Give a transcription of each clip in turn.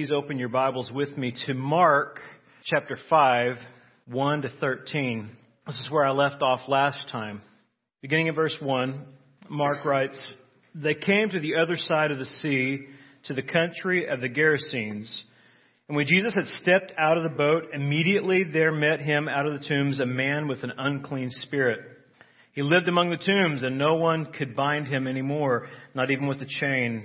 Please open your Bibles with me to Mark chapter 5, 1 to 13. This is where I left off last time. Beginning in verse 1, Mark writes, They came to the other side of the sea, to the country of the Gerasenes. And when Jesus had stepped out of the boat, immediately there met him out of the tombs a man with an unclean spirit. He lived among the tombs, and no one could bind him any more, not even with a chain.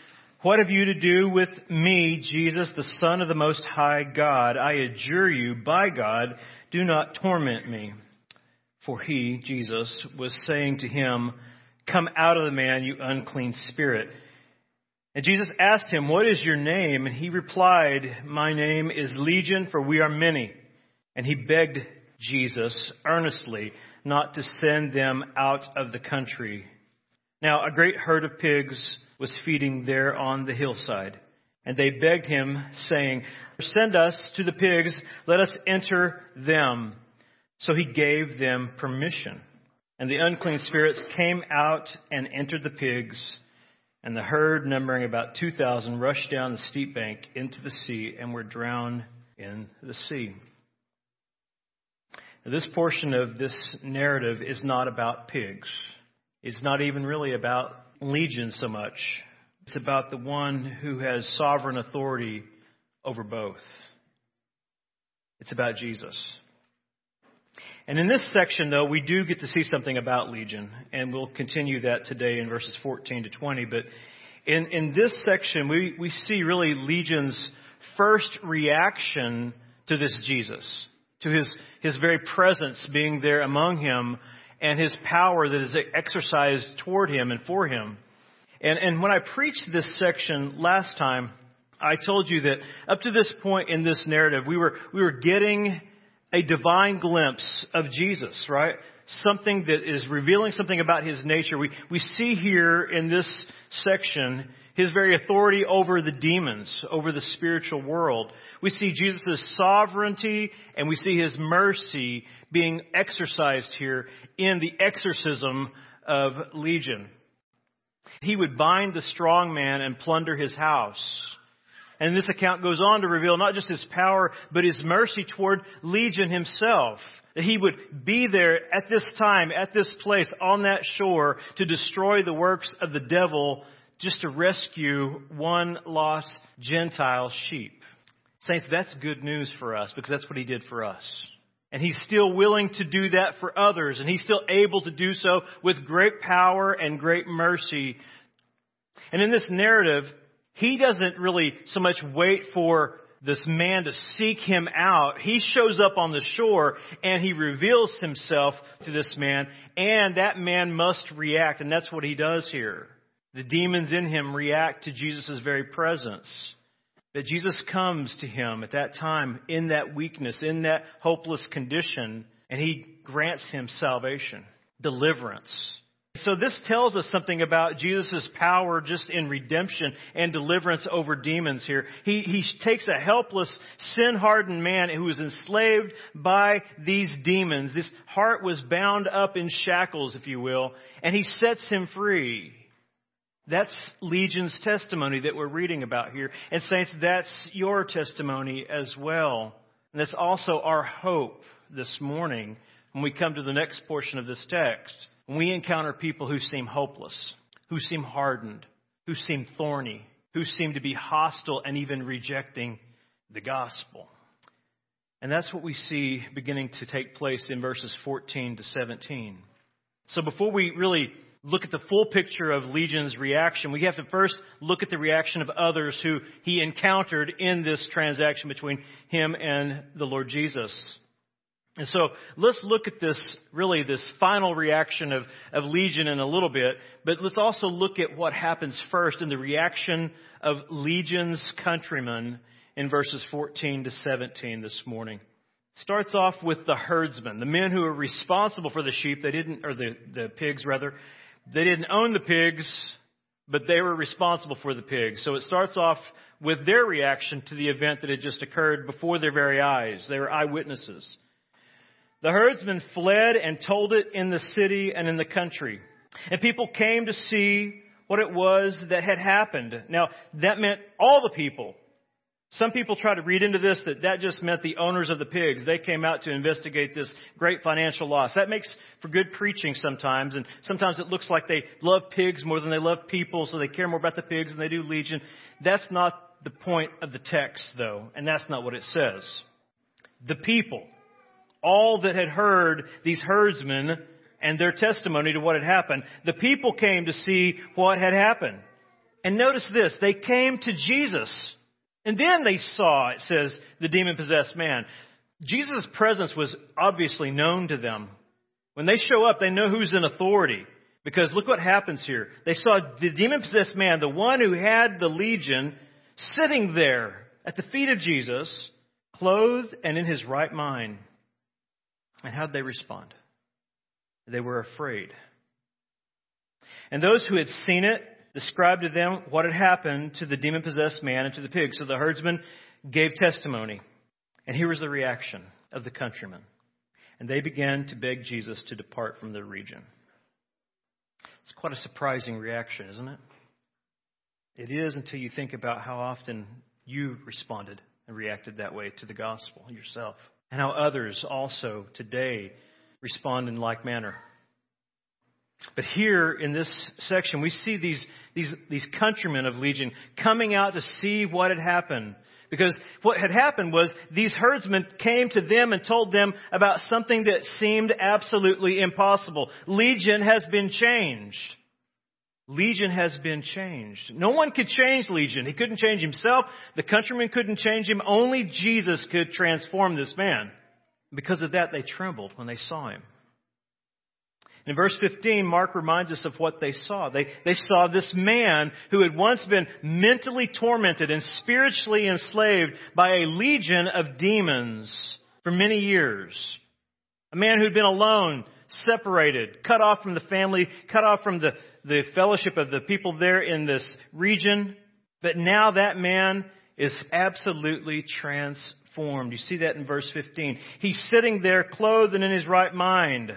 what have you to do with me, Jesus, the Son of the Most High God? I adjure you, by God, do not torment me. For he, Jesus, was saying to him, Come out of the man, you unclean spirit. And Jesus asked him, What is your name? And he replied, My name is Legion, for we are many. And he begged Jesus earnestly not to send them out of the country. Now, a great herd of pigs was feeding there on the hillside. And they begged him, saying, Send us to the pigs, let us enter them. So he gave them permission. And the unclean spirits came out and entered the pigs, and the herd, numbering about 2,000, rushed down the steep bank into the sea and were drowned in the sea. Now, this portion of this narrative is not about pigs. It's not even really about legion so much. It's about the one who has sovereign authority over both. It's about Jesus. And in this section, though, we do get to see something about Legion, and we'll continue that today in verses 14 to 20. But in, in this section, we, we see really Legion's first reaction to this Jesus, to his, his very presence being there among him, and his power that is exercised toward him and for him. And, and when I preached this section last time, I told you that up to this point in this narrative, we were, we were getting a divine glimpse of Jesus, right? Something that is revealing something about his nature. We, we see here in this section his very authority over the demons, over the spiritual world. We see Jesus' sovereignty and we see his mercy being exercised here in the exorcism of Legion. He would bind the strong man and plunder his house. And this account goes on to reveal not just his power, but his mercy toward Legion himself. That he would be there at this time, at this place, on that shore, to destroy the works of the devil, just to rescue one lost Gentile sheep. Saints, that's good news for us because that's what he did for us. And he's still willing to do that for others, and he's still able to do so with great power and great mercy. And in this narrative, he doesn't really so much wait for this man to seek him out. He shows up on the shore and he reveals himself to this man, and that man must react, and that's what he does here. The demons in him react to Jesus' very presence. That Jesus comes to him at that time in that weakness, in that hopeless condition, and he grants him salvation, deliverance. So this tells us something about Jesus' power just in redemption and deliverance over demons here. He, he takes a helpless, sin-hardened man who was enslaved by these demons. This heart was bound up in shackles, if you will, and he sets him free. That's Legion's testimony that we're reading about here. And saints, that's your testimony as well. And that's also our hope this morning when we come to the next portion of this text. When we encounter people who seem hopeless, who seem hardened, who seem thorny, who seem to be hostile and even rejecting the gospel. And that's what we see beginning to take place in verses 14 to 17. So before we really look at the full picture of Legion's reaction, we have to first look at the reaction of others who he encountered in this transaction between him and the Lord Jesus. And so let's look at this, really, this final reaction of, of Legion in a little bit, but let's also look at what happens first in the reaction of Legion's countrymen in verses 14 to 17 this morning. starts off with the herdsmen, the men who are responsible for the sheep. They didn't, or the, the pigs rather. They didn't own the pigs, but they were responsible for the pigs. So it starts off with their reaction to the event that had just occurred before their very eyes. They were eyewitnesses. The herdsmen fled and told it in the city and in the country. And people came to see what it was that had happened. Now, that meant all the people. Some people try to read into this that that just meant the owners of the pigs. They came out to investigate this great financial loss. That makes for good preaching sometimes, and sometimes it looks like they love pigs more than they love people, so they care more about the pigs than they do Legion. That's not the point of the text, though, and that's not what it says. The people, all that had heard these herdsmen and their testimony to what had happened, the people came to see what had happened. And notice this, they came to Jesus. And then they saw, it says, the demon possessed man. Jesus' presence was obviously known to them. When they show up, they know who's in authority. Because look what happens here. They saw the demon possessed man, the one who had the legion, sitting there at the feet of Jesus, clothed and in his right mind. And how did they respond? They were afraid. And those who had seen it described to them what had happened to the demon possessed man and to the pig. So the herdsman gave testimony. And here was the reaction of the countrymen. And they began to beg Jesus to depart from the region. It's quite a surprising reaction, isn't it? It is until you think about how often you responded and reacted that way to the gospel yourself, and how others also today respond in like manner. But here in this section, we see these, these, these countrymen of Legion coming out to see what had happened. Because what had happened was these herdsmen came to them and told them about something that seemed absolutely impossible. Legion has been changed. Legion has been changed. No one could change Legion. He couldn't change himself. The countrymen couldn't change him. Only Jesus could transform this man. Because of that, they trembled when they saw him. In verse 15, Mark reminds us of what they saw. They, they saw this man who had once been mentally tormented and spiritually enslaved by a legion of demons for many years. A man who'd been alone, separated, cut off from the family, cut off from the, the fellowship of the people there in this region. But now that man is absolutely transformed. You see that in verse 15. He's sitting there clothed and in his right mind.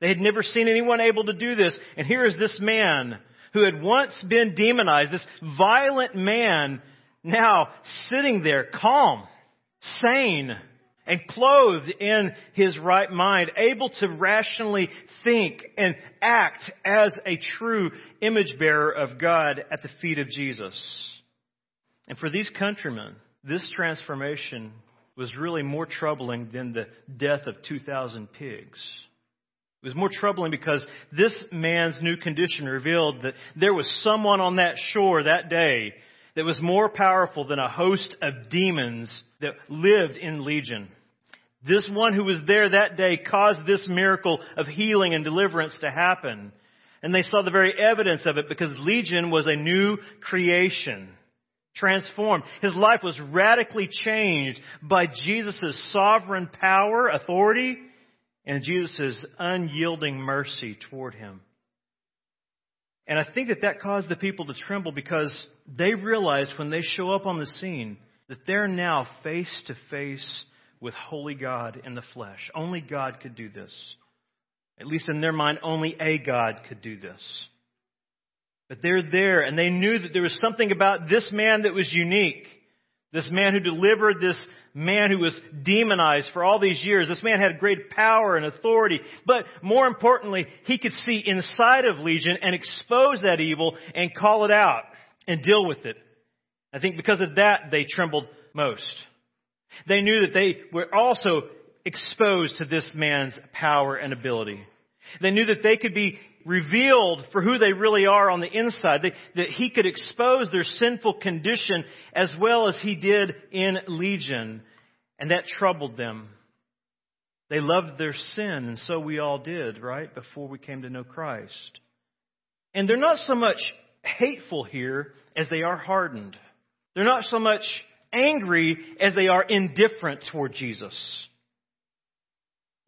They had never seen anyone able to do this. And here is this man who had once been demonized, this violent man, now sitting there calm, sane, and clothed in his right mind, able to rationally think and act as a true image bearer of God at the feet of Jesus. And for these countrymen, this transformation was really more troubling than the death of 2,000 pigs. It was more troubling because this man's new condition revealed that there was someone on that shore that day that was more powerful than a host of demons that lived in Legion. This one who was there that day caused this miracle of healing and deliverance to happen. And they saw the very evidence of it because Legion was a new creation, transformed. His life was radically changed by Jesus' sovereign power, authority, and Jesus' unyielding mercy toward him. And I think that that caused the people to tremble because they realized when they show up on the scene that they're now face to face with holy God in the flesh. Only God could do this. At least in their mind, only a God could do this. But they're there and they knew that there was something about this man that was unique. This man who delivered this man who was demonized for all these years. This man had great power and authority. But more importantly, he could see inside of Legion and expose that evil and call it out and deal with it. I think because of that, they trembled most. They knew that they were also exposed to this man's power and ability. They knew that they could be revealed for who they really are on the inside. That he could expose their sinful condition as well as he did in Legion. And that troubled them. They loved their sin, and so we all did, right? Before we came to know Christ. And they're not so much hateful here as they are hardened. They're not so much angry as they are indifferent toward Jesus.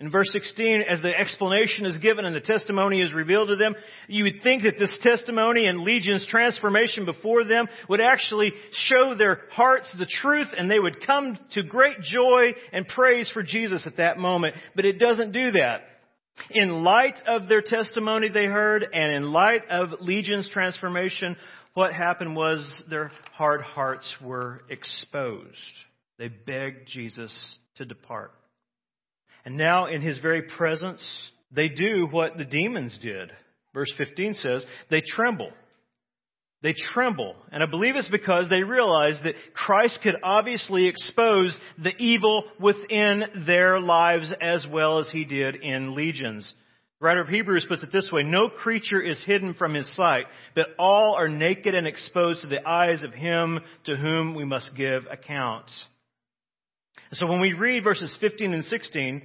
In verse 16, as the explanation is given and the testimony is revealed to them, you would think that this testimony and Legion's transformation before them would actually show their hearts the truth and they would come to great joy and praise for Jesus at that moment. But it doesn't do that. In light of their testimony they heard and in light of Legion's transformation, what happened was their hard hearts were exposed. They begged Jesus to depart. And now, in his very presence, they do what the demons did. Verse 15 says, they tremble. They tremble. And I believe it's because they realize that Christ could obviously expose the evil within their lives as well as he did in legions. The writer of Hebrews puts it this way, no creature is hidden from his sight, but all are naked and exposed to the eyes of him to whom we must give account. So when we read verses 15 and 16,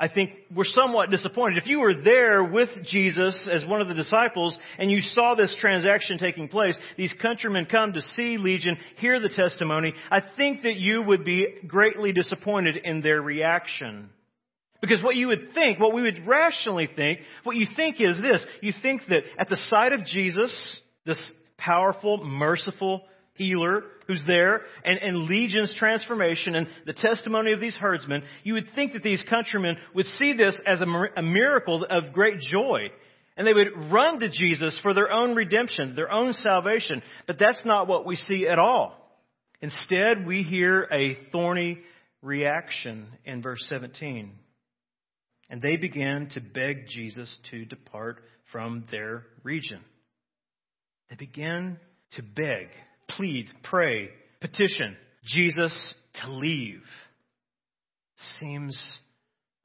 I think we're somewhat disappointed. If you were there with Jesus as one of the disciples and you saw this transaction taking place, these countrymen come to see Legion, hear the testimony, I think that you would be greatly disappointed in their reaction. Because what you would think, what we would rationally think, what you think is this. You think that at the sight of Jesus, this powerful, merciful, healer who's there and, and Legion's transformation and the testimony of these herdsmen, you would think that these countrymen would see this as a, a miracle of great joy. And they would run to Jesus for their own redemption, their own salvation. But that's not what we see at all. Instead, we hear a thorny reaction in verse 17. And they began to beg Jesus to depart from their region. They began to beg plead, pray, petition Jesus to leave. Seems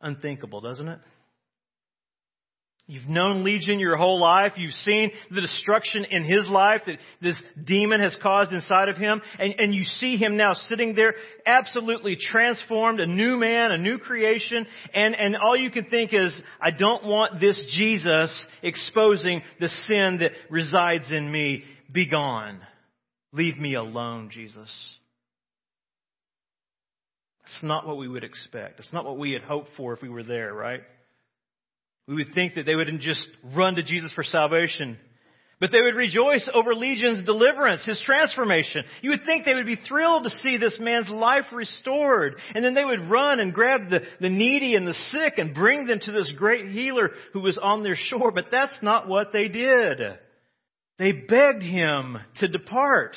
unthinkable, doesn't it? You've known Legion your whole life. You've seen the destruction in his life that this demon has caused inside of him. And, and you see him now sitting there absolutely transformed, a new man, a new creation. And, and all you can think is, I don't want this Jesus exposing the sin that resides in me. Be gone. Leave me alone, Jesus. It's not what we would expect. It's not what we had hoped for if we were there, right? We would think that they wouldn't just run to Jesus for salvation, but they would rejoice over Legion's deliverance, his transformation. You would think they would be thrilled to see this man's life restored. And then they would run and grab the, the needy and the sick and bring them to this great healer who was on their shore. But that's not what they did. They begged him to depart.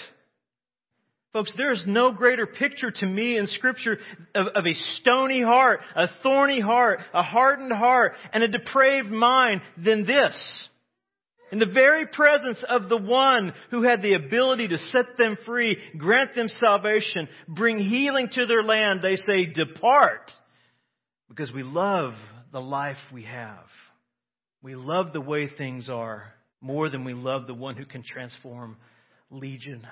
Folks, there is no greater picture to me in Scripture of, of, a stony heart, a thorny heart, a hardened heart, and a depraved mind than this. In the very presence of the one who had the ability to set them free, grant them salvation, bring healing to their land, they say, Depart, because we love the life we have. We love the way things are more than we love the one who can transform legion.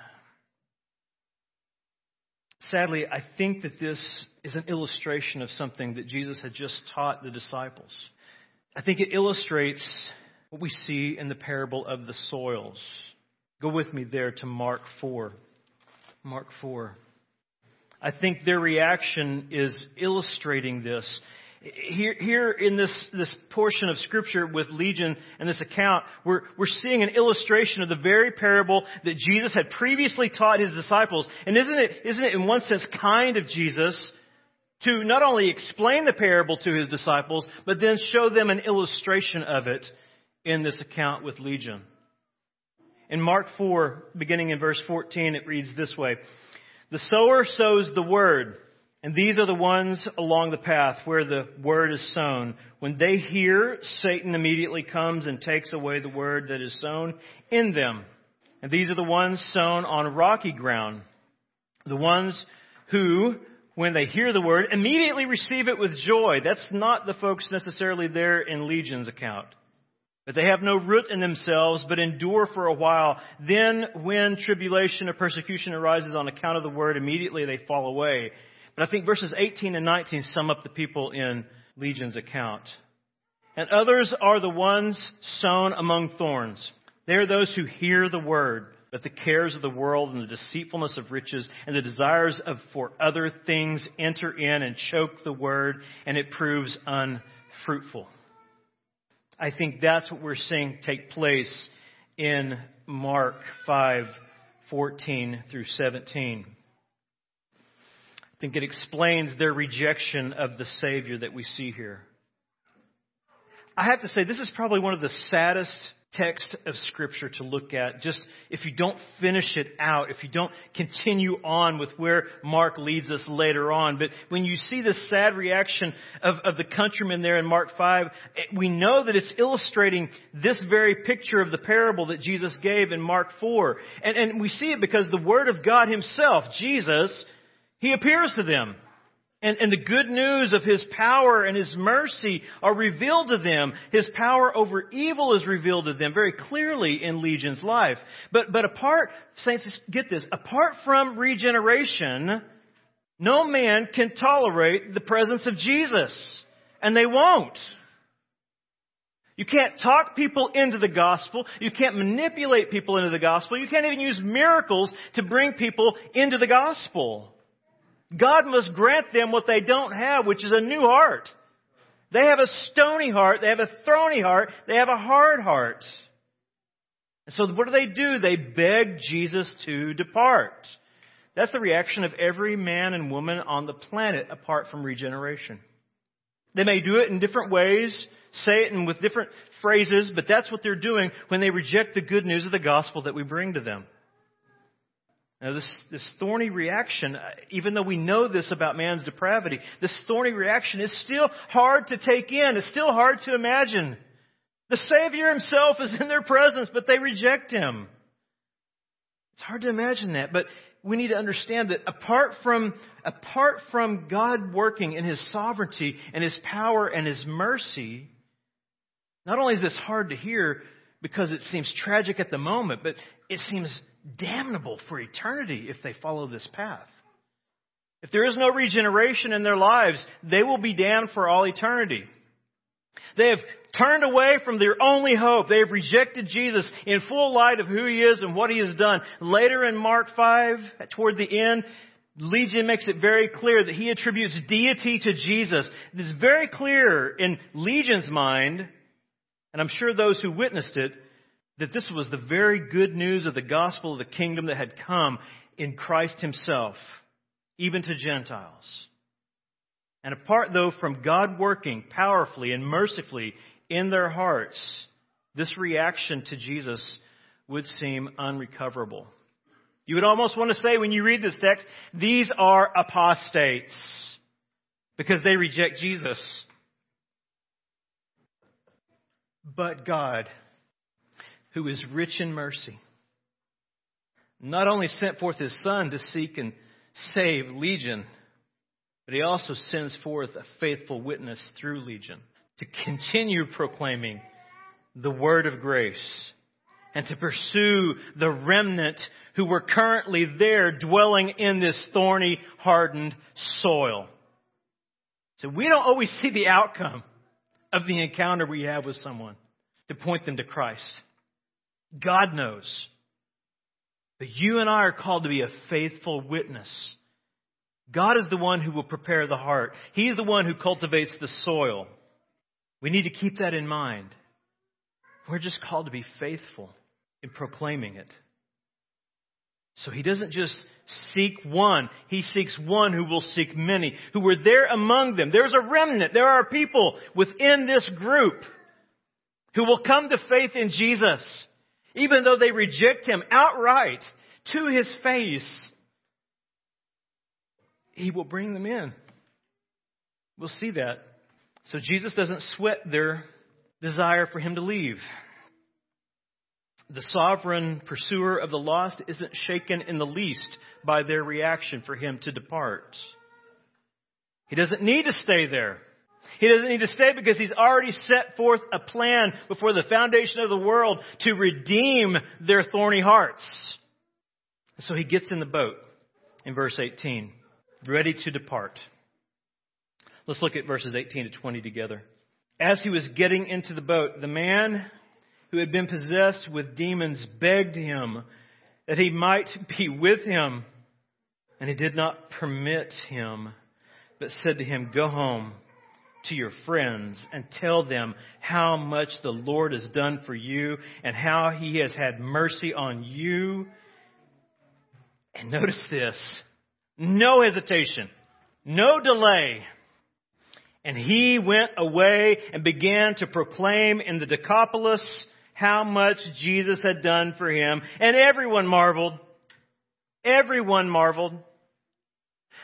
Sadly, I think that this is an illustration of something that Jesus had just taught the disciples. I think it illustrates what we see in the parable of the soils. Go with me there to Mark 4. Mark 4. I think their reaction is illustrating this here, here in this, this portion of scripture with Legion and this account, we're, we're seeing an illustration of the very parable that Jesus had previously taught his disciples. And isn't it, isn't it in one sense kind of Jesus to not only explain the parable to his disciples, but then show them an illustration of it in this account with Legion? In Mark 4, beginning in verse 14, it reads this way. The sower sows the word. And these are the ones along the path where the word is sown. When they hear, Satan immediately comes and takes away the word that is sown in them. And these are the ones sown on rocky ground. The ones who, when they hear the word, immediately receive it with joy. That's not the folks necessarily there in Legion's account. But they have no root in themselves, but endure for a while. Then, when tribulation or persecution arises on account of the word, immediately they fall away. But I think verses 18 and 19 sum up the people in Legion's account. And others are the ones sown among thorns. They are those who hear the word, But the cares of the world and the deceitfulness of riches and the desires of for other things enter in and choke the word, and it proves unfruitful. I think that's what we're seeing take place in Mark 5, 14 through 17. Think it explains their rejection of the Savior that we see here. I have to say, this is probably one of the saddest text of scripture to look at just if you don't finish it out if you don't continue on with where mark leads us later on but when you see the sad reaction of, of the countrymen there in mark 5 we know that it's illustrating this very picture of the parable that jesus gave in mark 4 and, and we see it because the word of god himself jesus he appears to them and, and, the good news of His power and His mercy are revealed to them. His power over evil is revealed to them very clearly in Legion's life. But, but apart, saints, get this, apart from regeneration, no man can tolerate the presence of Jesus. And they won't. You can't talk people into the gospel. You can't manipulate people into the gospel. You can't even use miracles to bring people into the gospel. God must grant them what they don't have, which is a new heart. They have a stony heart. They have a thorny heart. They have a hard heart. And so what do they do? They beg Jesus to depart. That's the reaction of every man and woman on the planet apart from regeneration. They may do it in different ways, say it in with different phrases, but that's what they're doing when they reject the good news of the gospel that we bring to them. Now, this, this thorny reaction, uh, even though we know this about man's depravity, this thorny reaction is still hard to take in. It's still hard to imagine. The Savior Himself is in their presence, but they reject Him. It's hard to imagine that, but we need to understand that apart from, apart from God working in His sovereignty and His power and His mercy, not only is this hard to hear because it seems tragic at the moment, but it seems damnable for eternity if they follow this path. If there is no regeneration in their lives, they will be damned for all eternity. They have turned away from their only hope. They have rejected Jesus in full light of who He is and what He has done. Later in Mark 5, toward the end, Legion makes it very clear that he attributes deity to Jesus. It's very clear in Legion's mind, and I'm sure those who witnessed it, that this was the very good news of the gospel of the kingdom that had come in Christ himself, even to Gentiles. And apart, though, from God working powerfully and mercifully in their hearts, this reaction to Jesus would seem unrecoverable. You would almost want to say when you read this text, these are apostates because they reject Jesus. But God, who is rich in mercy, not only sent forth his Son to seek and save Legion, but he also sends forth a faithful witness through Legion to continue proclaiming the word of grace and to pursue the remnant who were currently there dwelling in this thorny, hardened soil. So we don't always see the outcome of the encounter we have with someone to point them to Christ. God knows. But you and I are called to be a faithful witness. God is the one who will prepare the heart. He is the one who cultivates the soil. We need to keep that in mind. We're just called to be faithful in proclaiming it. So he doesn't just seek one. He seeks one who will seek many, who were there among them. There's a remnant. There are people within this group who will come to faith in Jesus. Even though they reject him outright to his face, he will bring them in. We'll see that. So Jesus doesn't sweat their desire for him to leave. The sovereign pursuer of the lost isn't shaken in the least by their reaction for him to depart. He doesn't need to stay there. He doesn't need to stay because he's already set forth a plan before the foundation of the world to redeem their thorny hearts. So he gets in the boat in verse 18, ready to depart. Let's look at verses 18 to 20 together. As he was getting into the boat, the man who had been possessed with demons begged him that he might be with him. And he did not permit him, but said to him, Go home to your friends and tell them how much the Lord has done for you and how he has had mercy on you. And notice this no hesitation, no delay. And he went away and began to proclaim in the Decapolis how much Jesus had done for him. And everyone marveled. Everyone marveled.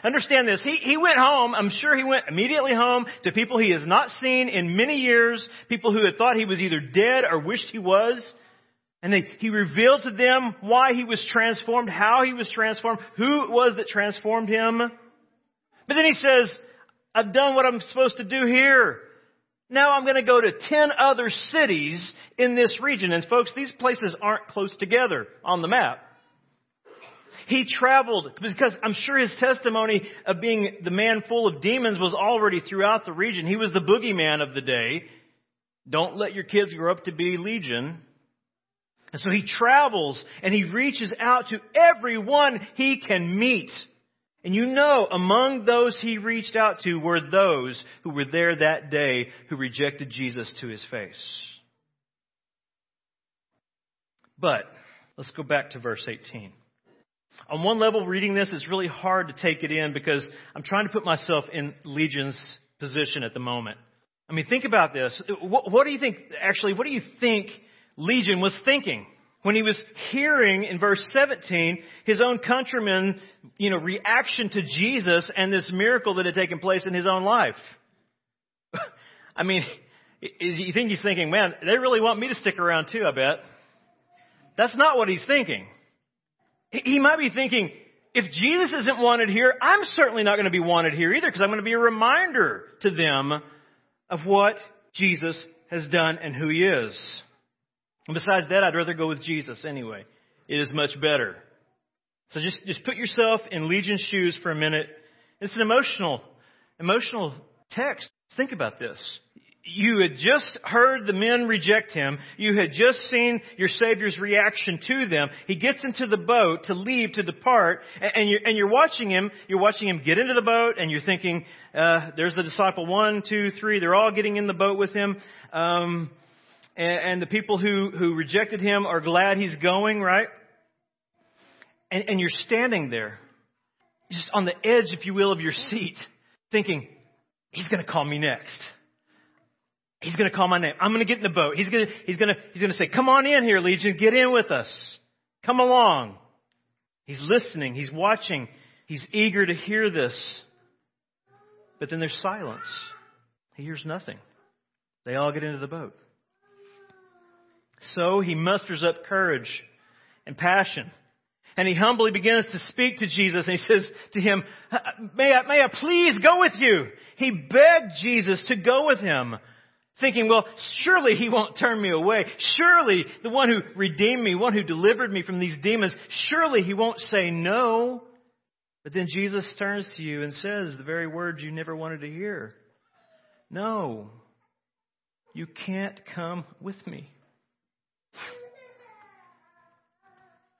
Understand this. He, he went home. I'm sure he went immediately home to people he has not seen in many years, people who had thought he was either dead or wished he was. And they, he revealed to them why he was transformed, how he was transformed, who it was that transformed him. But then he says, I've done what I'm supposed to do here. Now I'm going to go to 10 other cities in this region. And folks, these places aren't close together on the map. He traveled because I'm sure his testimony of being the man full of demons was already throughout the region. He was the boogeyman of the day. Don't let your kids grow up to be legion. And so he travels and he reaches out to everyone he can meet. And you know, among those he reached out to were those who were there that day who rejected Jesus to his face. But let's go back to verse 18. On one level, reading this, it's really hard to take it in because I'm trying to put myself in Legion's position at the moment. I mean, think about this. What, what do you think, actually, what do you think Legion was thinking? when he was hearing in verse 17 his own countrymen, you know, reaction to Jesus and this miracle that had taken place in his own life. I mean, is, you think he's thinking, man, they really want me to stick around too, I bet. That's not what he's thinking. He might be thinking, if Jesus isn't wanted here, I'm certainly not going to be wanted here either because I'm going to be a reminder to them of what Jesus has done and who he is. And besides that, I'd rather go with Jesus anyway. It is much better. So just, just put yourself in Legion's shoes for a minute. It's an emotional, emotional text. Think about this. You had just heard the men reject him. You had just seen your Savior's reaction to them. He gets into the boat to leave, to depart, and you're, and you're watching him. You're watching him get into the boat, and you're thinking, uh, there's the disciple one, two, three. They're all getting in the boat with him. Um, and, and the people who, who rejected him are glad he's going, right? And, and you're standing there, just on the edge, if you will, of your seat, thinking, he's going to call me next. He's going to call my name. I'm going to get in the boat. He's going to, he's going to, he's going to say, come on in here, Legion. Get in with us. Come along. He's listening. He's watching. He's eager to hear this. But then there's silence. He hears nothing. They all get into the boat. So he musters up courage and passion. And he humbly begins to speak to Jesus and he says to him, may I, may I please go with you? He begged Jesus to go with him, thinking, well, surely he won't turn me away. Surely the one who redeemed me, one who delivered me from these demons, surely he won't say no. But then Jesus turns to you and says the very words you never wanted to hear. No, you can't come with me.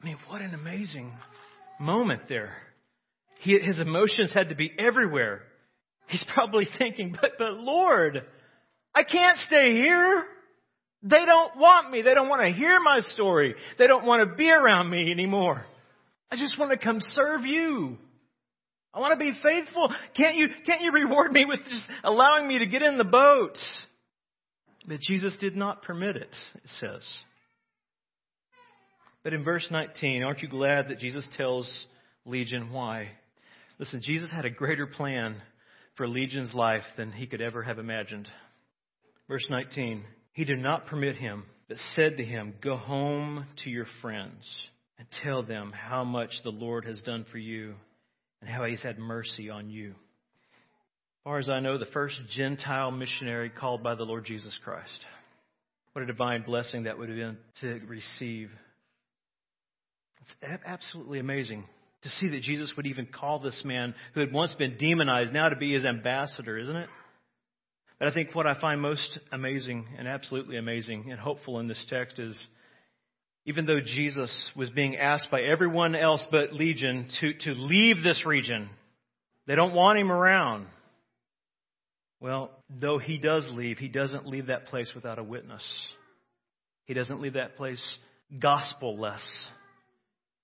I mean, what an amazing moment there. He, his emotions had to be everywhere. He's probably thinking, but, but Lord, I can't stay here. They don't want me. They don't want to hear my story. They don't want to be around me anymore. I just want to come serve you. I want to be faithful. Can't you, can't you reward me with just allowing me to get in the boat? But Jesus did not permit it, it says. But in verse 19, aren't you glad that Jesus tells Legion why? Listen, Jesus had a greater plan for Legion's life than he could ever have imagined. Verse 19, he did not permit him, but said to him, Go home to your friends and tell them how much the Lord has done for you and how he's had mercy on you. As far as I know, the first Gentile missionary called by the Lord Jesus Christ. What a divine blessing that would have been to receive it's absolutely amazing to see that Jesus would even call this man who had once been demonized now to be his ambassador, isn't it? But I think what I find most amazing and absolutely amazing and hopeful in this text is even though Jesus was being asked by everyone else but Legion to, to leave this region. They don't want him around. Well, though he does leave, he doesn't leave that place without a witness. He doesn't leave that place gospel-less.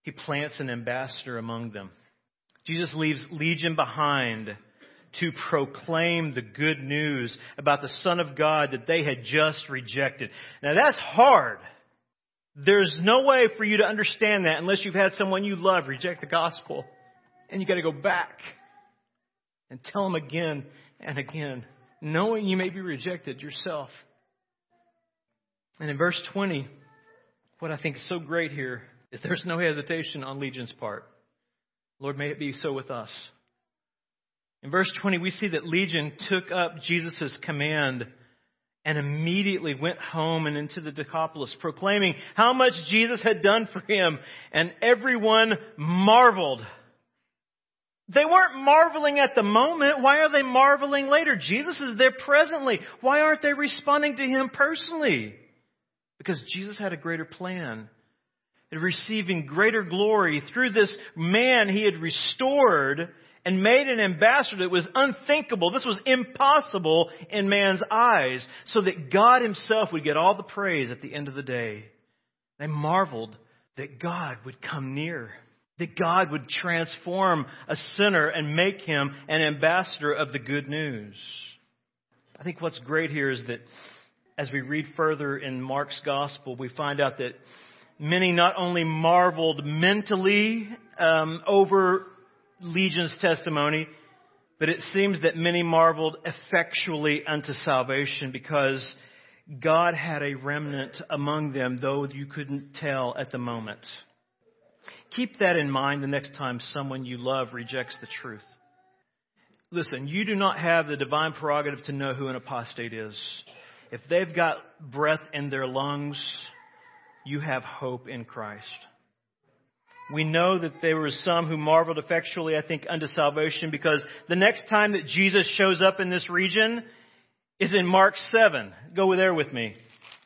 He plants an ambassador among them. Jesus leaves Legion behind to proclaim the good news about the Son of God that they had just rejected. Now that's hard. There's no way for you to understand that unless you've had someone you love reject the gospel. And you gotta go back and tell them again and again, knowing you may be rejected yourself. And in verse 20, what I think is so great here is there's no hesitation on Legion's part. Lord, may it be so with us. In verse 20, we see that Legion took up Jesus' command and immediately went home and into the Decapolis, proclaiming how much Jesus had done for him, and everyone marveled. They weren't marveling at the moment. Why are they marveling later? Jesus is there presently. Why aren't they responding to him personally? Because Jesus had a greater plan. And receiving greater glory through this man he had restored and made an ambassador that was unthinkable. This was impossible in man's eyes, so that God himself would get all the praise at the end of the day. They marveled that God would come near, that God would transform a sinner and make him an ambassador of the good news. I think what's great here is that as we read further in Mark's gospel, we find out that many not only marveled mentally um, over Legion's testimony, but it seems that many marveled effectually unto salvation because God had a remnant among them, though you couldn't tell at the moment. Keep that in mind the next time someone you love rejects the truth. Listen, you do not have the divine prerogative to know who an apostate is. If they've got breath in their lungs, you have hope in Christ. We know that there were some who marveled effectually, I think, unto salvation because the next time that Jesus shows up in this region is in Mark 7. Go there with me.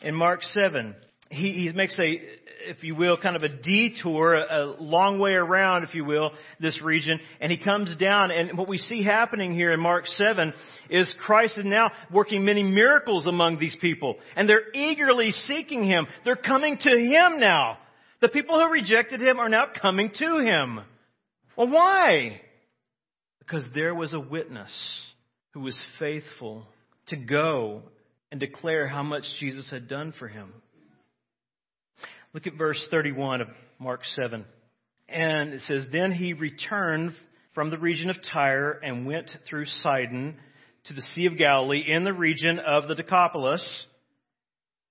In Mark 7, he, he makes a, if you will, kind of a detour, a long way around, if you will, this region. And he comes down, and what we see happening here in Mark 7 is Christ is now working many miracles among these people. And they're eagerly seeking him. They're coming to him now. The people who rejected him are now coming to him. Well, why? Because there was a witness who was faithful to go and declare how much Jesus had done for him. Look at verse 31 of Mark 7. And it says, Then he returned from the region of Tyre and went through Sidon to the Sea of Galilee in the region of the Decapolis.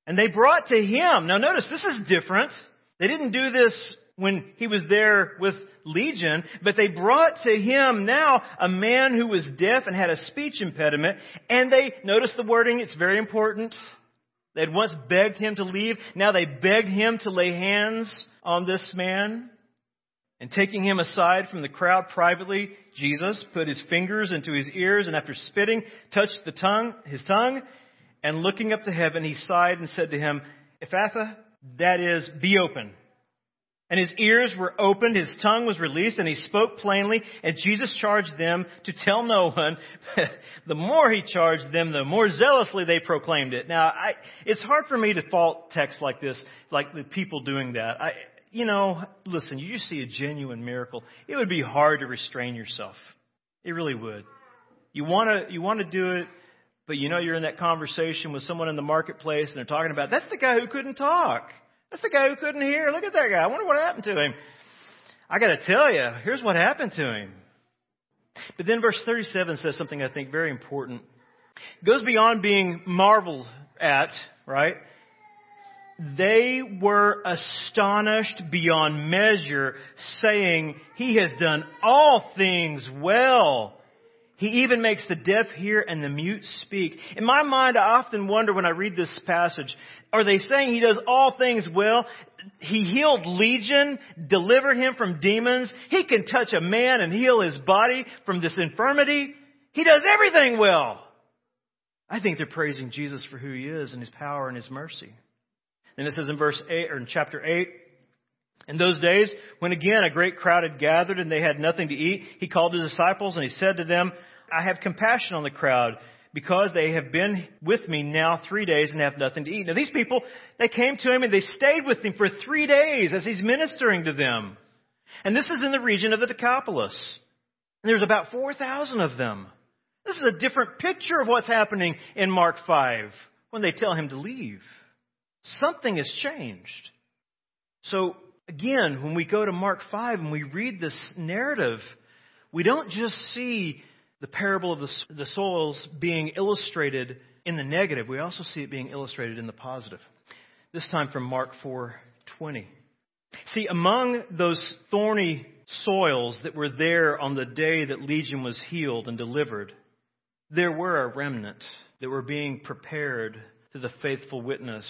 And they brought to him, now notice this is different. They didn't do this when he was there with Legion, but they brought to him now a man who was deaf and had a speech impediment, and they, notice the wording, it's very important. They had once begged him to leave, now they begged him to lay hands on this man. And taking him aside from the crowd privately, Jesus put his fingers into his ears and after spitting, touched the tongue, his tongue, and looking up to heaven, he sighed and said to him, Ephphatha, that is, be open. And his ears were opened, his tongue was released, and he spoke plainly, and Jesus charged them to tell no one. the more he charged them, the more zealously they proclaimed it. Now, I, it's hard for me to fault texts like this, like the people doing that. I, you know, listen, you just see a genuine miracle. It would be hard to restrain yourself. It really would. You want to, you want to do it but you know you're in that conversation with someone in the marketplace and they're talking about, that's the guy who couldn't talk. That's the guy who couldn't hear. Look at that guy. I wonder what happened to him. I gotta tell you, here's what happened to him. But then verse 37 says something I think very important. It goes beyond being marveled at, right? They were astonished beyond measure, saying, He has done all things well. He even makes the deaf hear and the mute speak. In my mind, I often wonder when I read this passage, are they saying he does all things well? He healed Legion, delivered him from demons. He can touch a man and heal his body from this infirmity. He does everything well. I think they're praising Jesus for who he is and his power and his mercy. And it says in verse 8, or in chapter 8, in those days, when again a great crowd had gathered and they had nothing to eat, he called his disciples and he said to them, I have compassion on the crowd because they have been with me now three days and have nothing to eat. Now these people, they came to him and they stayed with him for three days as he's ministering to them. And this is in the region of the Decapolis. And there's about 4,000 of them. This is a different picture of what's happening in Mark 5 when they tell him to leave. Something has changed. So again, when we go to Mark 5 and we read this narrative, we don't just see the parable of the, the soils being illustrated in the negative, we also see it being illustrated in the positive. This time from Mark 4:20. See, among those thorny soils that were there on the day that Legion was healed and delivered, there were a remnant that were being prepared to the faithful witness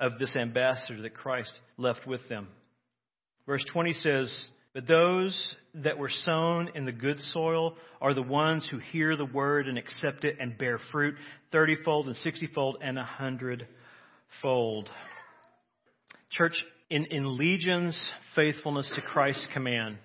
of this ambassador that Christ left with them. Verse 20 says, But those that were sown in the good soil are the ones who hear the word and accept it and bear fruit thirtyfold and sixtyfold and a hundredfold. Church, in, in Legion's faithfulness to Christ's command,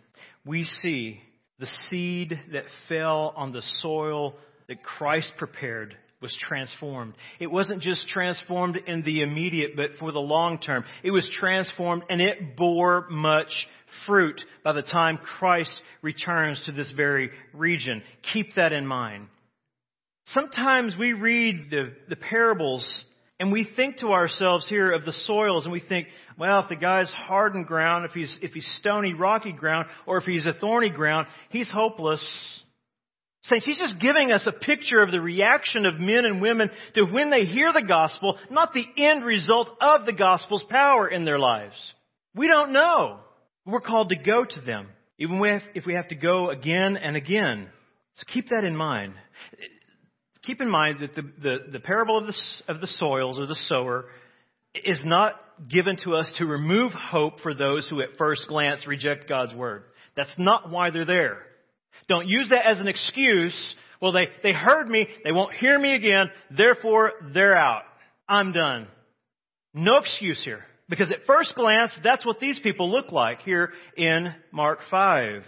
we see the seed that fell on the soil that Christ prepared was transformed. It wasn't just transformed in the immediate, but for the long term. It was transformed and it bore much fruit by the time Christ returns to this very region. Keep that in mind. Sometimes we read the, the parables and we think to ourselves here of the soils and we think, well, if the guy's hardened ground, if he's, if he's stony, rocky ground, or if he's a thorny ground, he's hopeless. Saints, he's just giving us a picture of the reaction of men and women to when they hear the gospel, not the end result of the gospel's power in their lives. We don't know. We're called to go to them, even if we have to go again and again. So keep that in mind. Keep in mind that the, the, the parable of the, of the soils or the sower is not given to us to remove hope for those who at first glance reject God's word. That's not why they're there. Don't use that as an excuse. Well, they, they heard me. They won't hear me again. Therefore, they're out. I'm done. No excuse here. Because at first glance, that's what these people look like here in Mark 5.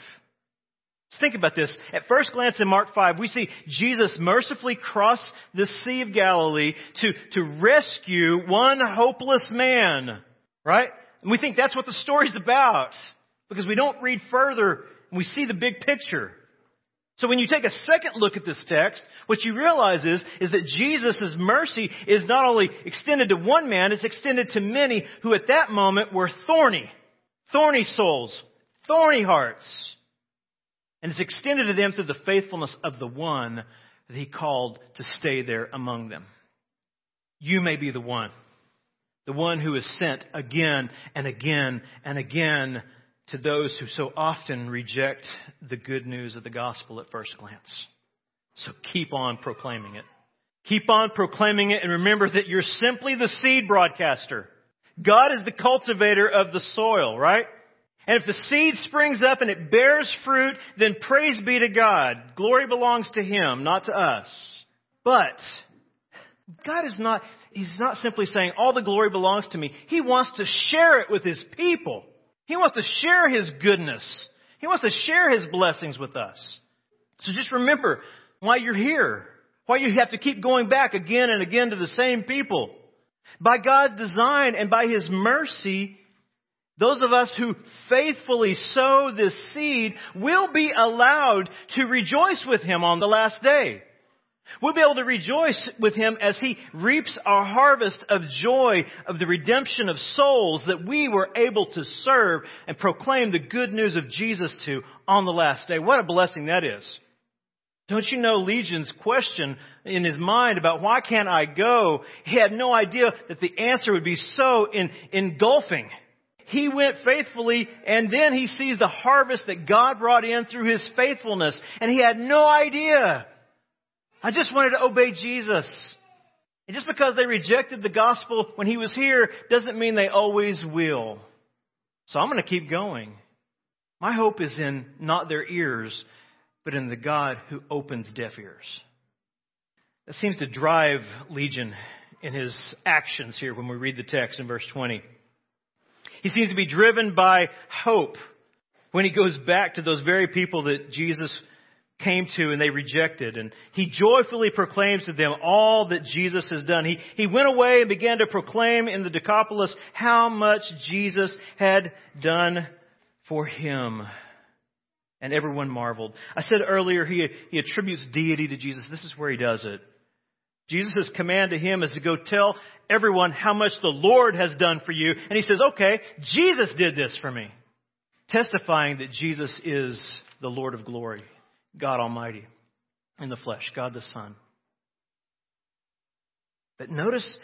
Let's think about this. At first glance in Mark 5, we see Jesus mercifully cross the Sea of Galilee to, to rescue one hopeless man. Right? And we think that's what the story's about. Because we don't read further we see the big picture. So when you take a second look at this text, what you realize is, is that Jesus' mercy is not only extended to one man, it's extended to many who at that moment were thorny, thorny souls, thorny hearts. And it's extended to them through the faithfulness of the one that he called to stay there among them. You may be the one. The one who is sent again and again and again to those who so often reject the good news of the gospel at first glance. So keep on proclaiming it. Keep on proclaiming it and remember that you're simply the seed broadcaster. God is the cultivator of the soil, right? And if the seed springs up and it bears fruit, then praise be to God. Glory belongs to Him, not to us. But God is not, He's not simply saying all the glory belongs to me. He wants to share it with His people. He wants to share His goodness. He wants to share His blessings with us. So just remember why you're here. Why you have to keep going back again and again to the same people. By God's design and by His mercy, those of us who faithfully sow this seed will be allowed to rejoice with Him on the last day. We'll be able to rejoice with him as he reaps our harvest of joy of the redemption of souls that we were able to serve and proclaim the good news of Jesus to on the last day. What a blessing that is. Don't you know Legion's question in his mind about why can't I go? He had no idea that the answer would be so in, engulfing. He went faithfully and then he sees the harvest that God brought in through his faithfulness and he had no idea I just wanted to obey Jesus. And just because they rejected the gospel when he was here doesn't mean they always will. So I'm going to keep going. My hope is in not their ears, but in the God who opens deaf ears. That seems to drive Legion in his actions here when we read the text in verse 20. He seems to be driven by hope when he goes back to those very people that Jesus came to and they rejected. And he joyfully proclaims to them all that Jesus has done. He, he went away and began to proclaim in the Decapolis how much Jesus had done for him. And everyone marveled. I said earlier he, he attributes deity to Jesus. This is where he does it. Jesus' command to him is to go tell everyone how much the Lord has done for you. And he says, okay, Jesus did this for me. Testifying that Jesus is the Lord of glory. God Almighty in the flesh, God the Son. But notice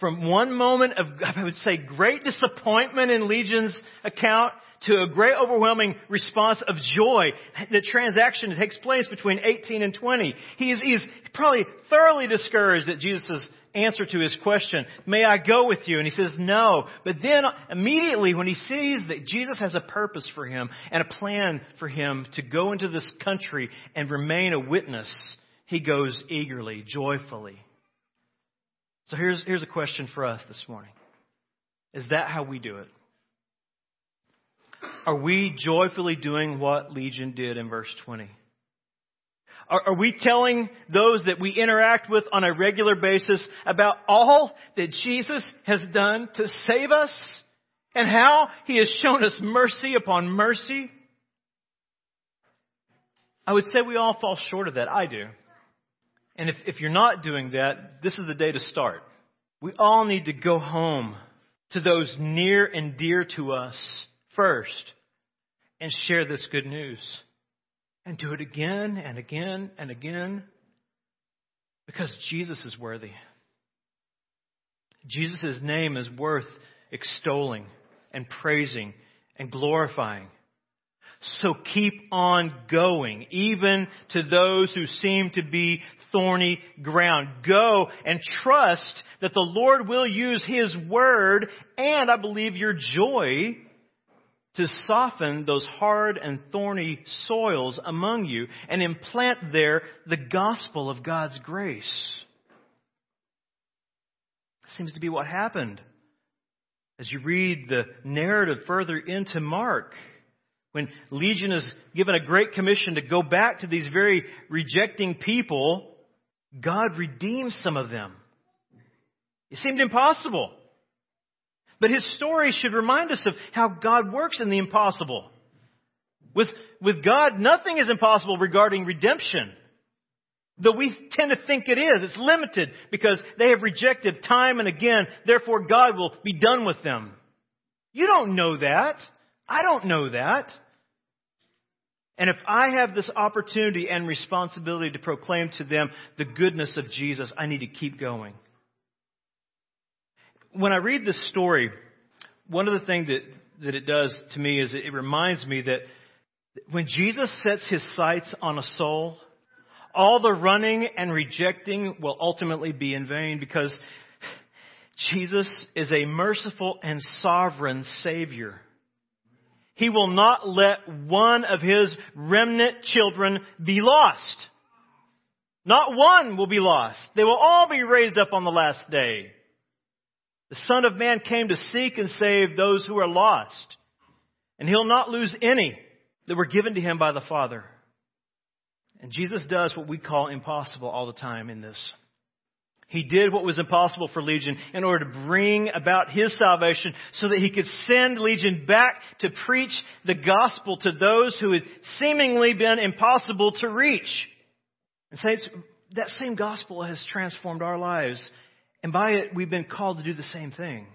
from one moment of, I would say, great disappointment in Legion's account to a great overwhelming response of joy. The transaction takes place between 18 and 20. He is, he's probably thoroughly discouraged at Jesus' answer to his question, may I go with you? And he says, no. But then immediately when he sees that Jesus has a purpose for him and a plan for him to go into this country and remain a witness, he goes eagerly, joyfully. So here's, here's a question for us this morning. Is that how we do it? Are we joyfully doing what Legion did in verse 20? Are, are we telling those that we interact with on a regular basis about all that Jesus has done to save us and how he has shown us mercy upon mercy? I would say we all fall short of that. I do. And if, if you're not doing that, this is the day to start. We all need to go home to those near and dear to us first and share this good news and do it again and again and again because Jesus is worthy. Jesus' name is worth extolling and praising and glorifying. So keep on going, even to those who seem to be thorny ground. Go and trust that the Lord will use His word and I believe your joy to soften those hard and thorny soils among you and implant there the gospel of God's grace. Seems to be what happened as you read the narrative further into Mark. When Legion is given a great commission to go back to these very rejecting people, God redeems some of them. It seemed impossible. But his story should remind us of how God works in the impossible. With, with God, nothing is impossible regarding redemption. Though we tend to think it is. It's limited because they have rejected time and again. Therefore, God will be done with them. You don't know that. I don't know that. And if I have this opportunity and responsibility to proclaim to them the goodness of Jesus, I need to keep going when I read this story, one of the things that, that it does to me is it reminds me that when Jesus sets his sights on a soul, all the running and rejecting will ultimately be in vain because Jesus is a merciful and sovereign Savior. He will not let one of His remnant children be lost. Not one will be lost. They will all be raised up on the last day. The Son of Man came to seek and save those who are lost. And he'll not lose any that were given to him by the Father. And Jesus does what we call impossible all the time in this. He did what was impossible for Legion in order to bring about his salvation so that he could send Legion back to preach the gospel to those who had seemingly been impossible to reach. And saints, that same gospel has transformed our lives and by it, we've been called to do the same thing.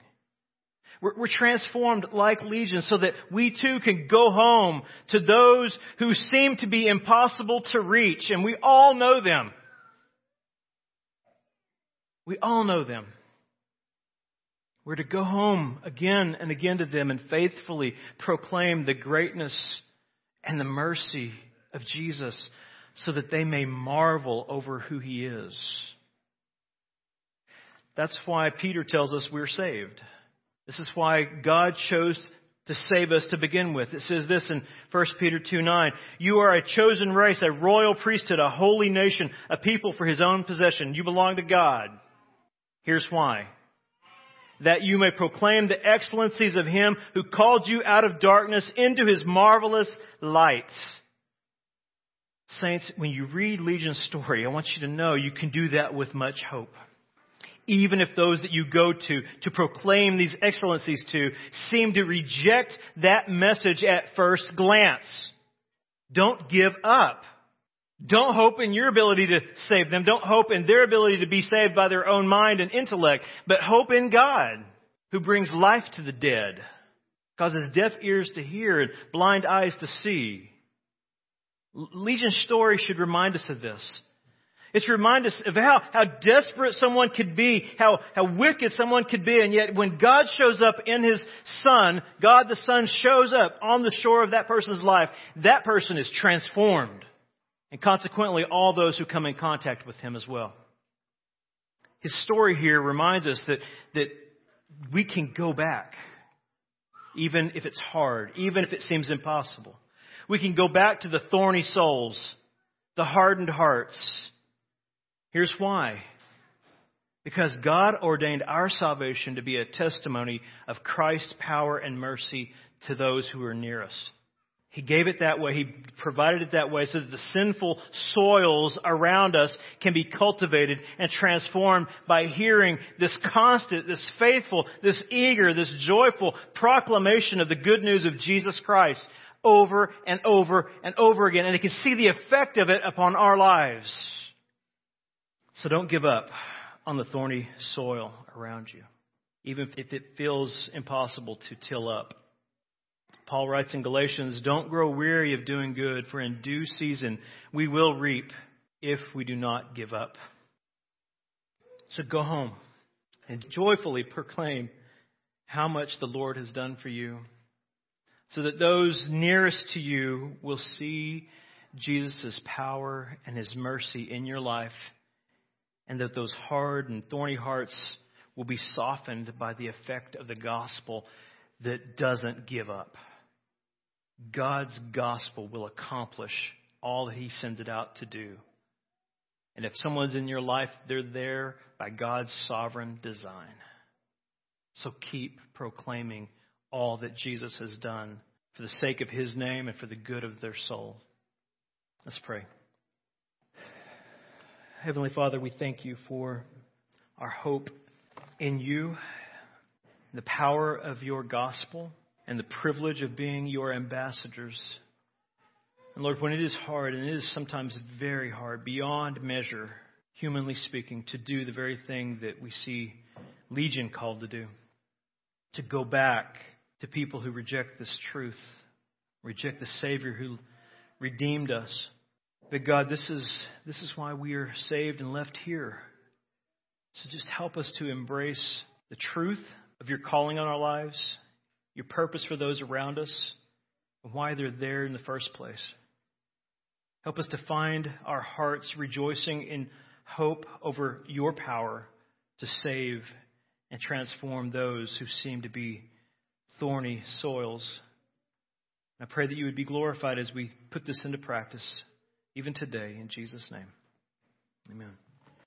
We're, we're, transformed like Legion so that we too can go home to those who seem to be impossible to reach. And we all know them. We all know them. We're to go home again and again to them and faithfully proclaim the greatness and the mercy of Jesus so that they may marvel over who he is. That's why Peter tells us we're saved. This is why God chose to save us to begin with. It says this in 1 Peter 2 9. You are a chosen race, a royal priesthood, a holy nation, a people for his own possession. You belong to God. Here's why. That you may proclaim the excellencies of Him who called you out of darkness into His marvelous light. Saints, when you read Legion's story, I want you to know you can do that with much hope. Even if those that you go to to proclaim these excellencies to seem to reject that message at first glance. Don't give up. Don't hope in your ability to save them. Don't hope in their ability to be saved by their own mind and intellect, but hope in God who brings life to the dead, causes deaf ears to hear and blind eyes to see. Legion's story should remind us of this. It's to remind us of how, how desperate someone could be, how, how wicked someone could be, and yet when God shows up in His Son, God the Son shows up on the shore of that person's life, that person is transformed. And consequently, all those who come in contact with Him as well. His story here reminds us that, that we can go back, even if it's hard, even if it seems impossible. We can go back to the thorny souls, the hardened hearts. Here's why. Because God ordained our salvation to be a testimony of Christ's power and mercy to those who are near us. He gave it that way. He provided it that way so that the sinful soils around us can be cultivated and transformed by hearing this constant, this faithful, this eager, this joyful proclamation of the good news of Jesus Christ over and over and over again. And they can see the effect of it upon our lives. So don't give up on the thorny soil around you, even if it feels impossible to till up. Paul writes in Galatians, Don't grow weary of doing good, for in due season we will reap if we do not give up. So go home and joyfully proclaim how much the Lord has done for you, so that those nearest to you will see Jesus' power and his mercy in your life, and that those hard and thorny hearts will be softened by the effect of the gospel that doesn't give up. God's gospel will accomplish all that He sends it out to do. And if someone's in your life, they're there by God's sovereign design. So keep proclaiming all that Jesus has done for the sake of His name and for the good of their soul. Let's pray. Heavenly Father, we thank you for our hope in you, the power of your gospel and the privilege of being your ambassadors. And Lord, when it is hard, and it is sometimes very hard, beyond measure, humanly speaking, to do the very thing that we see Legion called to do, to go back to people who reject this truth, reject the Savior who redeemed us. But God, this is, this is why we are saved and left here. So just help us to embrace the truth of your calling on our lives your purpose for those around us, and why they're there in the first place. Help us to find our hearts rejoicing in hope over your power to save and transform those who seem to be thorny soils. I pray that you would be glorified as we put this into practice, even today, in Jesus' name. Amen.